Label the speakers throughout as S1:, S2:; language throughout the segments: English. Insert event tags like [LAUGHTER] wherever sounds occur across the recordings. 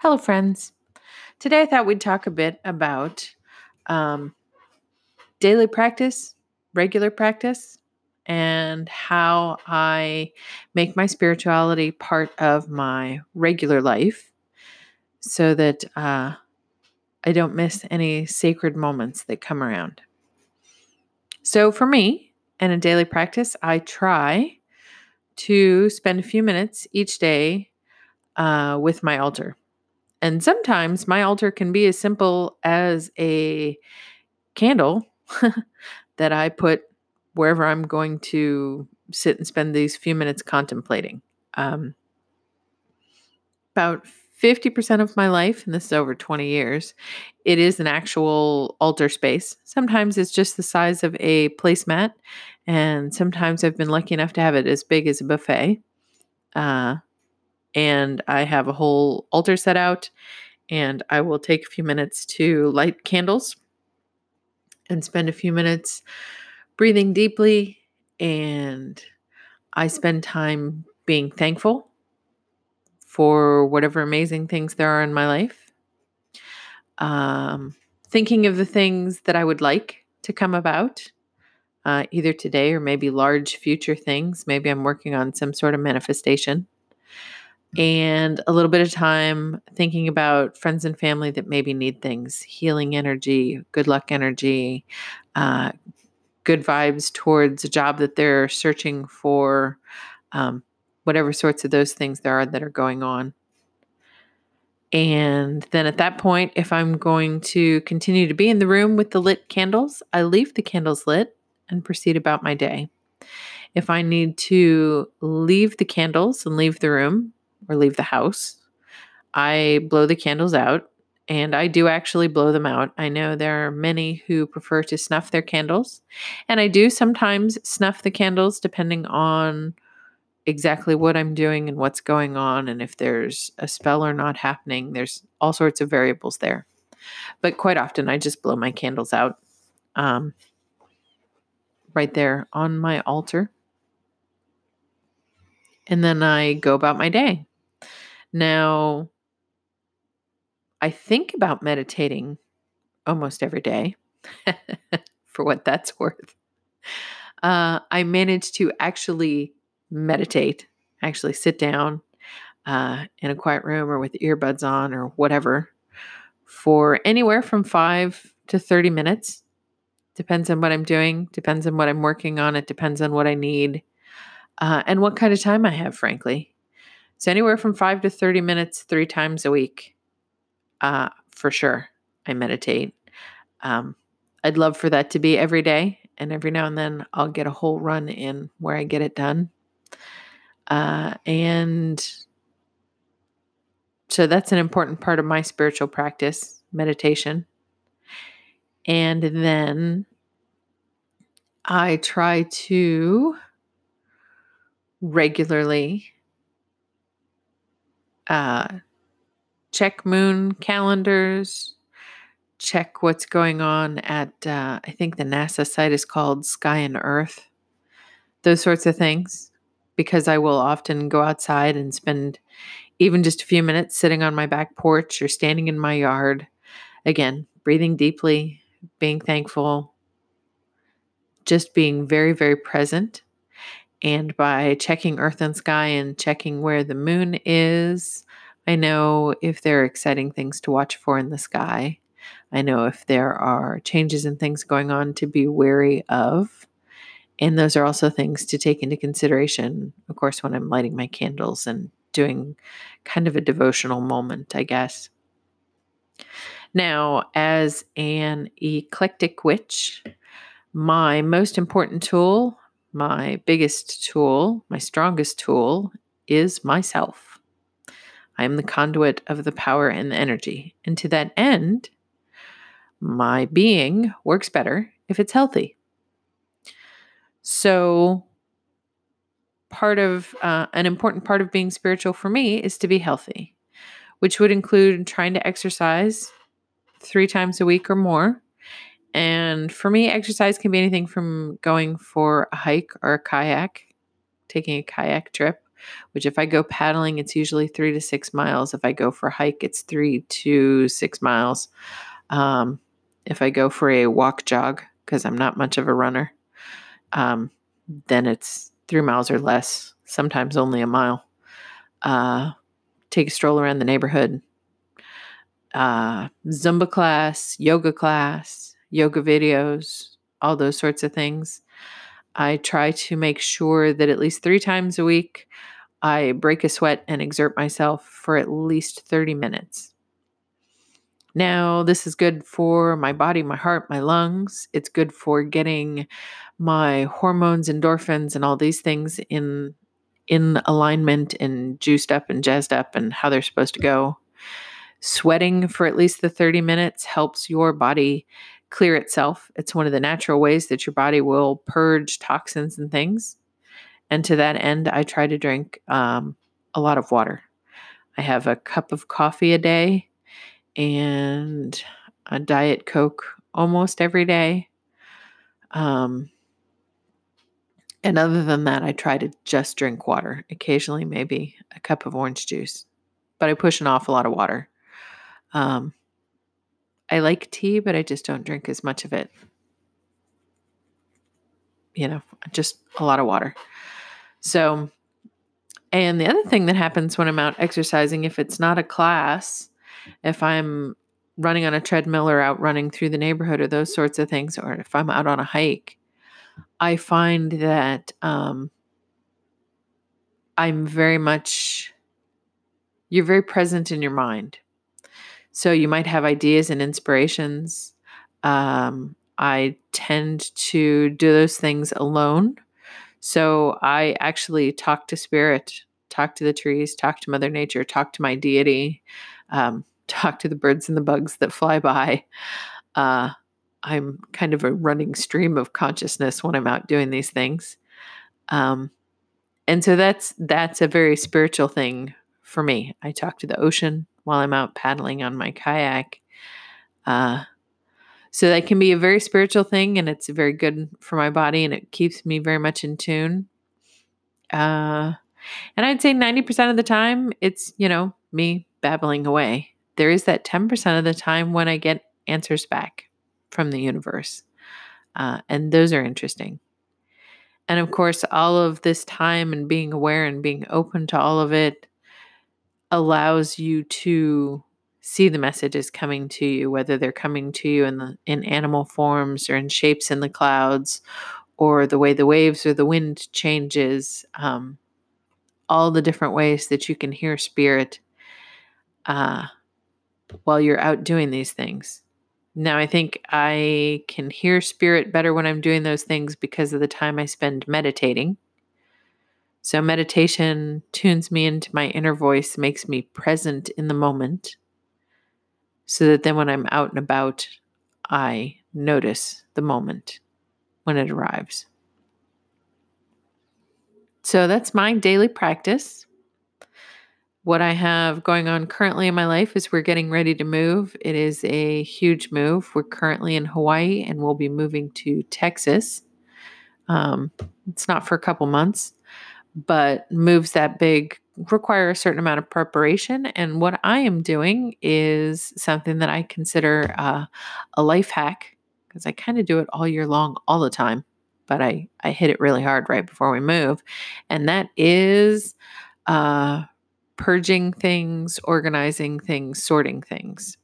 S1: Hello, friends. Today I thought we'd talk a bit about um, daily practice, regular practice, and how I make my spirituality part of my regular life so that uh, I don't miss any sacred moments that come around. So, for me, in a daily practice, I try to spend a few minutes each day uh, with my altar. And sometimes my altar can be as simple as a candle [LAUGHS] that I put wherever I'm going to sit and spend these few minutes contemplating. Um, about 50% of my life, and this is over 20 years, it is an actual altar space. Sometimes it's just the size of a placemat, and sometimes I've been lucky enough to have it as big as a buffet. Uh, and I have a whole altar set out, and I will take a few minutes to light candles and spend a few minutes breathing deeply. And I spend time being thankful for whatever amazing things there are in my life. Um, thinking of the things that I would like to come about, uh, either today or maybe large future things. Maybe I'm working on some sort of manifestation and a little bit of time thinking about friends and family that maybe need things healing energy, good luck energy, uh, good vibes towards a job that they're searching for, um, whatever sorts of those things there are that are going on. And then at that point, if I'm going to continue to be in the room with the lit candles, I leave the candles lit and proceed about my day. If I need to leave the candles and leave the room, or leave the house, I blow the candles out. And I do actually blow them out. I know there are many who prefer to snuff their candles. And I do sometimes snuff the candles depending on exactly what I'm doing and what's going on, and if there's a spell or not happening. There's all sorts of variables there. But quite often, I just blow my candles out um, right there on my altar. And then I go about my day. Now, I think about meditating almost every day [LAUGHS] for what that's worth. Uh, I managed to actually meditate, actually sit down uh, in a quiet room or with earbuds on or whatever for anywhere from five to 30 minutes. Depends on what I'm doing, depends on what I'm working on, it depends on what I need uh, and what kind of time I have, frankly. So anywhere from five to 30 minutes, three times a week, uh, for sure. I meditate. Um, I'd love for that to be every day. And every now and then I'll get a whole run in where I get it done. Uh, and so that's an important part of my spiritual practice, meditation. And then I try to regularly uh, check moon calendars, check what's going on at, uh, I think the NASA site is called Sky and Earth, those sorts of things, because I will often go outside and spend even just a few minutes sitting on my back porch or standing in my yard. Again, breathing deeply, being thankful, just being very, very present and by checking Earth and Sky and checking where the moon is, I know if there are exciting things to watch for in the sky. I know if there are changes and things going on to be wary of. And those are also things to take into consideration, of course, when I'm lighting my candles and doing kind of a devotional moment, I guess. Now, as an eclectic witch, my most important tool my biggest tool, my strongest tool, is myself. I am the conduit of the power and the energy. And to that end, my being works better if it's healthy. So, part of uh, an important part of being spiritual for me is to be healthy, which would include trying to exercise three times a week or more and for me, exercise can be anything from going for a hike or a kayak, taking a kayak trip, which if I go paddling, it's usually three to six miles. If I go for a hike, it's three to six miles. Um, if I go for a walk jog, because I'm not much of a runner, um, then it's three miles or less, sometimes only a mile. Uh, take a stroll around the neighborhood. Uh, Zumba class, yoga class, yoga videos, all those sorts of things. I try to make sure that at least three times a week I break a sweat and exert myself for at least 30 minutes. Now, this is good for my body, my heart, my lungs. It's good for getting my hormones, endorphins, and all these things in in alignment and juiced up and jazzed up and how they're supposed to go. Sweating for at least the 30 minutes helps your body clear itself. It's one of the natural ways that your body will purge toxins and things. And to that end, I try to drink um, a lot of water. I have a cup of coffee a day and a Diet Coke almost every day. Um, and other than that, I try to just drink water. Occasionally, maybe a cup of orange juice, but I push an awful lot of water. Um, I like tea, but I just don't drink as much of it. You know, just a lot of water. So, and the other thing that happens when I'm out exercising, if it's not a class, if I'm running on a treadmill or out running through the neighborhood or those sorts of things, or if I'm out on a hike, I find that um, I'm very much, you're very present in your mind. So you might have ideas and inspirations. Um, I tend to do those things alone. So I actually talk to spirit, talk to the trees, talk to Mother Nature, talk to my deity, um, [LAUGHS] talk to the birds and the bugs that fly by. Uh, I'm kind of a running stream of consciousness when I'm out doing these things. Um, and so that's that's a very spiritual thing for me. I talk to the ocean while I'm out paddling on my kayak. Uh, so that can be a very spiritual thing, and it's very good for my body, and it keeps me very much in tune. Uh, and I'd say 90% of the time, it's, you know, me babbling away. There is that 10% of the time when I get answers back from the universe. Uh, and those are interesting. And of course, all of this time and being aware and being open to all of it allows you to see the messages coming to you, whether they're coming to you in the in animal forms or in shapes in the clouds, or the way the waves or the wind changes. Um, all the different ways that you can hear spirit uh, while you're out doing these things. Now, I think I can hear spirit better when I'm doing those things because of the time I spend meditating. So, meditation tunes me into my inner voice, makes me present in the moment, so that then when I'm out and about, I notice the moment when it arrives. So, that's my daily practice what I have going on currently in my life is we're getting ready to move. It is a huge move. We're currently in Hawaii and we'll be moving to Texas. Um, it's not for a couple months, but moves that big require a certain amount of preparation. And what I am doing is something that I consider uh, a life hack because I kind of do it all year long, all the time. But I, I hit it really hard right before we move. And that is uh, purging things, organizing things, sorting things.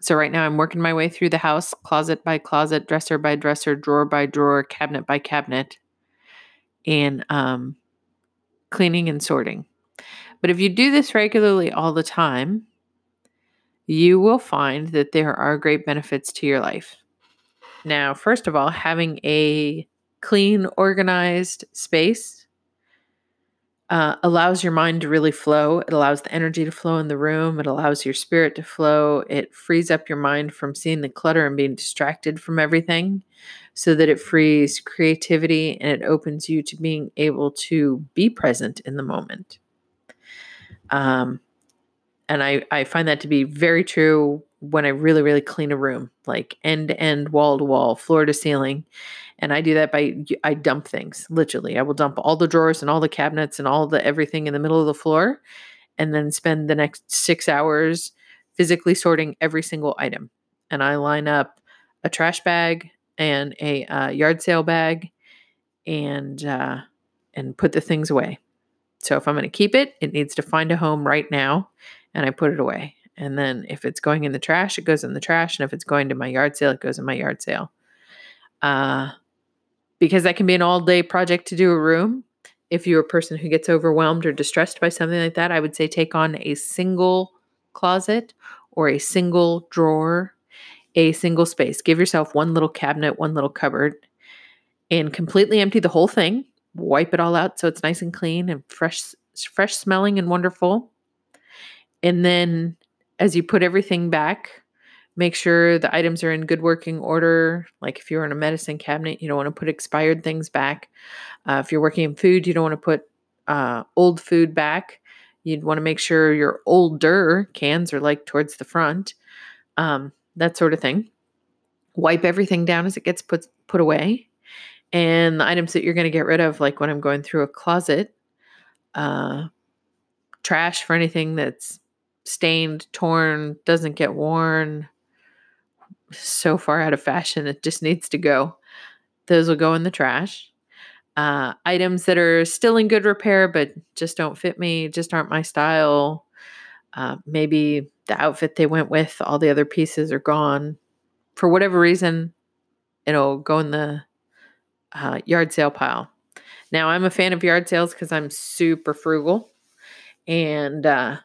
S1: So right now I'm working my way through the house, closet by closet, dresser by dresser, drawer by drawer, cabinet by cabinet, and um, cleaning and sorting. But if you do this regularly all the time, you will find that there are great benefits to your life. Now, first of all, having a clean, organized space uh, allows your mind to really flow. It allows the energy to flow in the room. It allows your spirit to flow. It frees up your mind from seeing the clutter and being distracted from everything so that it frees creativity and it opens you to being able to be present in the moment. Um, and I, I find that to be very true when I really, really clean a room, like end to end, wall to wall, floor to ceiling. And I do that by I dump things. Literally, I will dump all the drawers and all the cabinets and all the everything in the middle of the floor, and then spend the next six hours physically sorting every single item. And I line up a trash bag and a uh, yard sale bag, and uh, and put the things away. So if I'm going to keep it, it needs to find a home right now, and I put it away. And then if it's going in the trash, it goes in the trash. And if it's going to my yard sale, it goes in my yard sale. Uh, because that can be an all day project to do a room. If you're a person who gets overwhelmed or distressed by something like that, I would say take on a single closet or a single drawer, a single space. Give yourself one little cabinet, one little cupboard, and completely empty the whole thing. Wipe it all out so it's nice and clean and fresh, fresh smelling and wonderful. And then as you put everything back, make sure the items are in good working order. Like if you're in a medicine cabinet, you don't want to put expired things back. Uh, if you're working in food, you don't want to put uh, old food back. You'd want to make sure your older cans are like towards the front, um, that sort of thing. Wipe everything down as it gets put put away, and the items that you're going to get rid of, like when I'm going through a closet, uh, trash for anything that's stained, torn, doesn't get worn, so far out of fashion, it just needs to go. Those will go in the trash. Uh, items that are still in good repair but just don't fit me, just aren't my style. Uh, maybe the outfit they went with, all the other pieces are gone. For whatever reason, it'll go in the uh, yard sale pile. Now, I'm a fan of yard sales because I'm super frugal. And uh,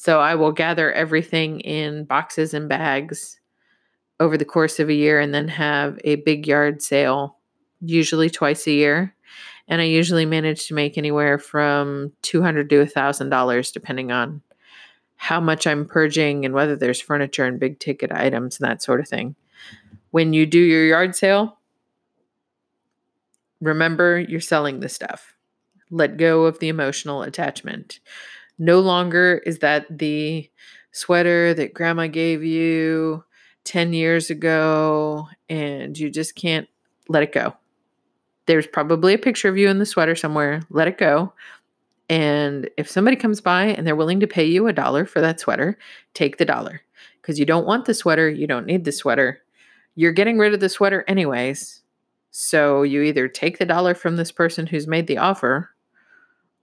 S1: so I will gather everything in boxes and bags over the course of a year and then have a big yard sale, usually twice a year. And I usually manage to make anywhere from 200 to $1,000, depending on how much I'm purging and whether there's furniture and big ticket items and that sort of thing. When you do your yard sale, remember you're selling the stuff. Let go of the emotional attachment. No longer is that the sweater that grandma gave you 10 years ago and you just can't let it go. There's probably a picture of you in the sweater somewhere. Let it go. And if somebody comes by and they're willing to pay you a dollar for that sweater, take the dollar because you don't want the sweater. You don't need the sweater. You're getting rid of the sweater anyways. So you either take the dollar from this person who's made the offer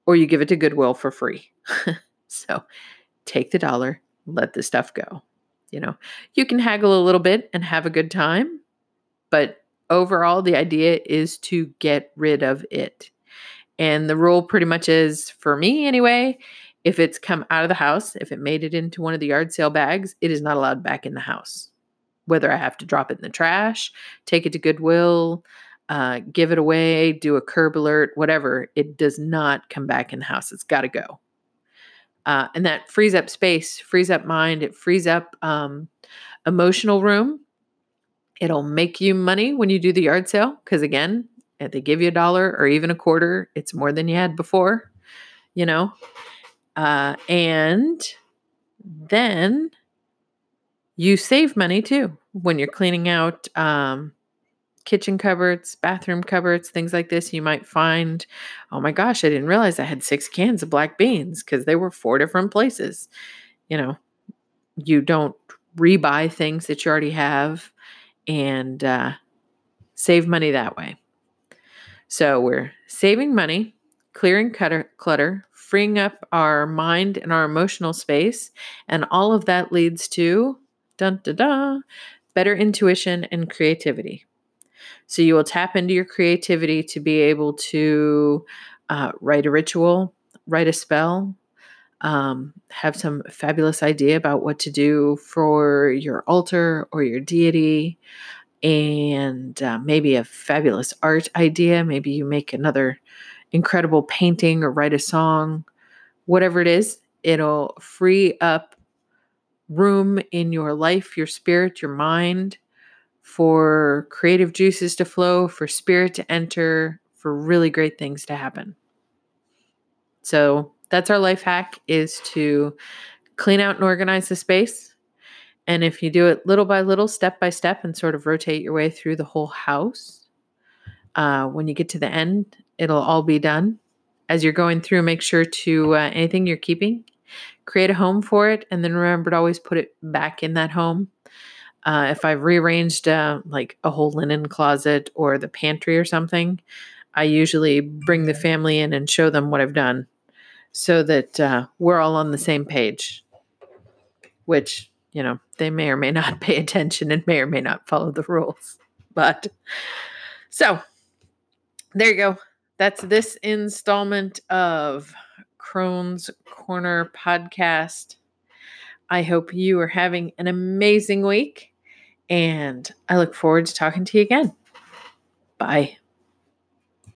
S1: or you give it to Goodwill for free. [LAUGHS] so take the dollar, let the stuff go. You know, you can haggle a little bit and have a good time, but overall, the idea is to get rid of it. And the rule pretty much is for me anyway, if it's come out of the house, if it made it into one of the yard sale bags, it is not allowed back in the house. Whether I have to drop it in the trash, take it to Goodwill, uh, give it away, do a curb alert, whatever, it does not come back in the house. It's got to go. Uh, and that frees up space, frees up mind, it frees up um, emotional room. It'll make you money when you do the yard sale because, again, if they give you a dollar or even a quarter, it's more than you had before, you know? Uh, and then you save money too when you're cleaning out um, kitchen cupboards, bathroom cupboards, things like this, you might find, oh my gosh, I didn't realize I had six cans of black beans because they were four different places. You know, you don't rebuy things that you already have and uh, save money that way. So we're saving money, clearing clutter, clutter, freeing up our mind and our emotional space, and all of that leads to dun da da better intuition and creativity. So you will tap into your creativity to be able to uh, write a ritual, write a spell, um, have some fabulous idea about what to do for your altar or your deity, and uh, maybe a fabulous art idea. Maybe you make another incredible painting or write a song, whatever it is, it'll free up room in your life, your spirit, your mind for creative juices to flow, for spirit to enter, for really great things to happen. So that's our life hack is to clean out and organize the space And if you do it little by little, step by step, and sort of rotate your way through the whole house, uh, when you get to the end, it'll all be done. As you're going through, make sure to uh, anything you're keeping, create a home for it, and then remember to always put it back in that home. Uh, if I've rearranged uh, like a whole linen closet or the pantry or something, I usually bring the family in and show them what I've done so that uh, we're all on the same page, which, you know, they may or may not [LAUGHS] pay attention and may or may not follow the rules. But so there you go. That's this installment of Crone's Corner podcast. I hope you are having an amazing week and I look forward to talking to you again. Bye.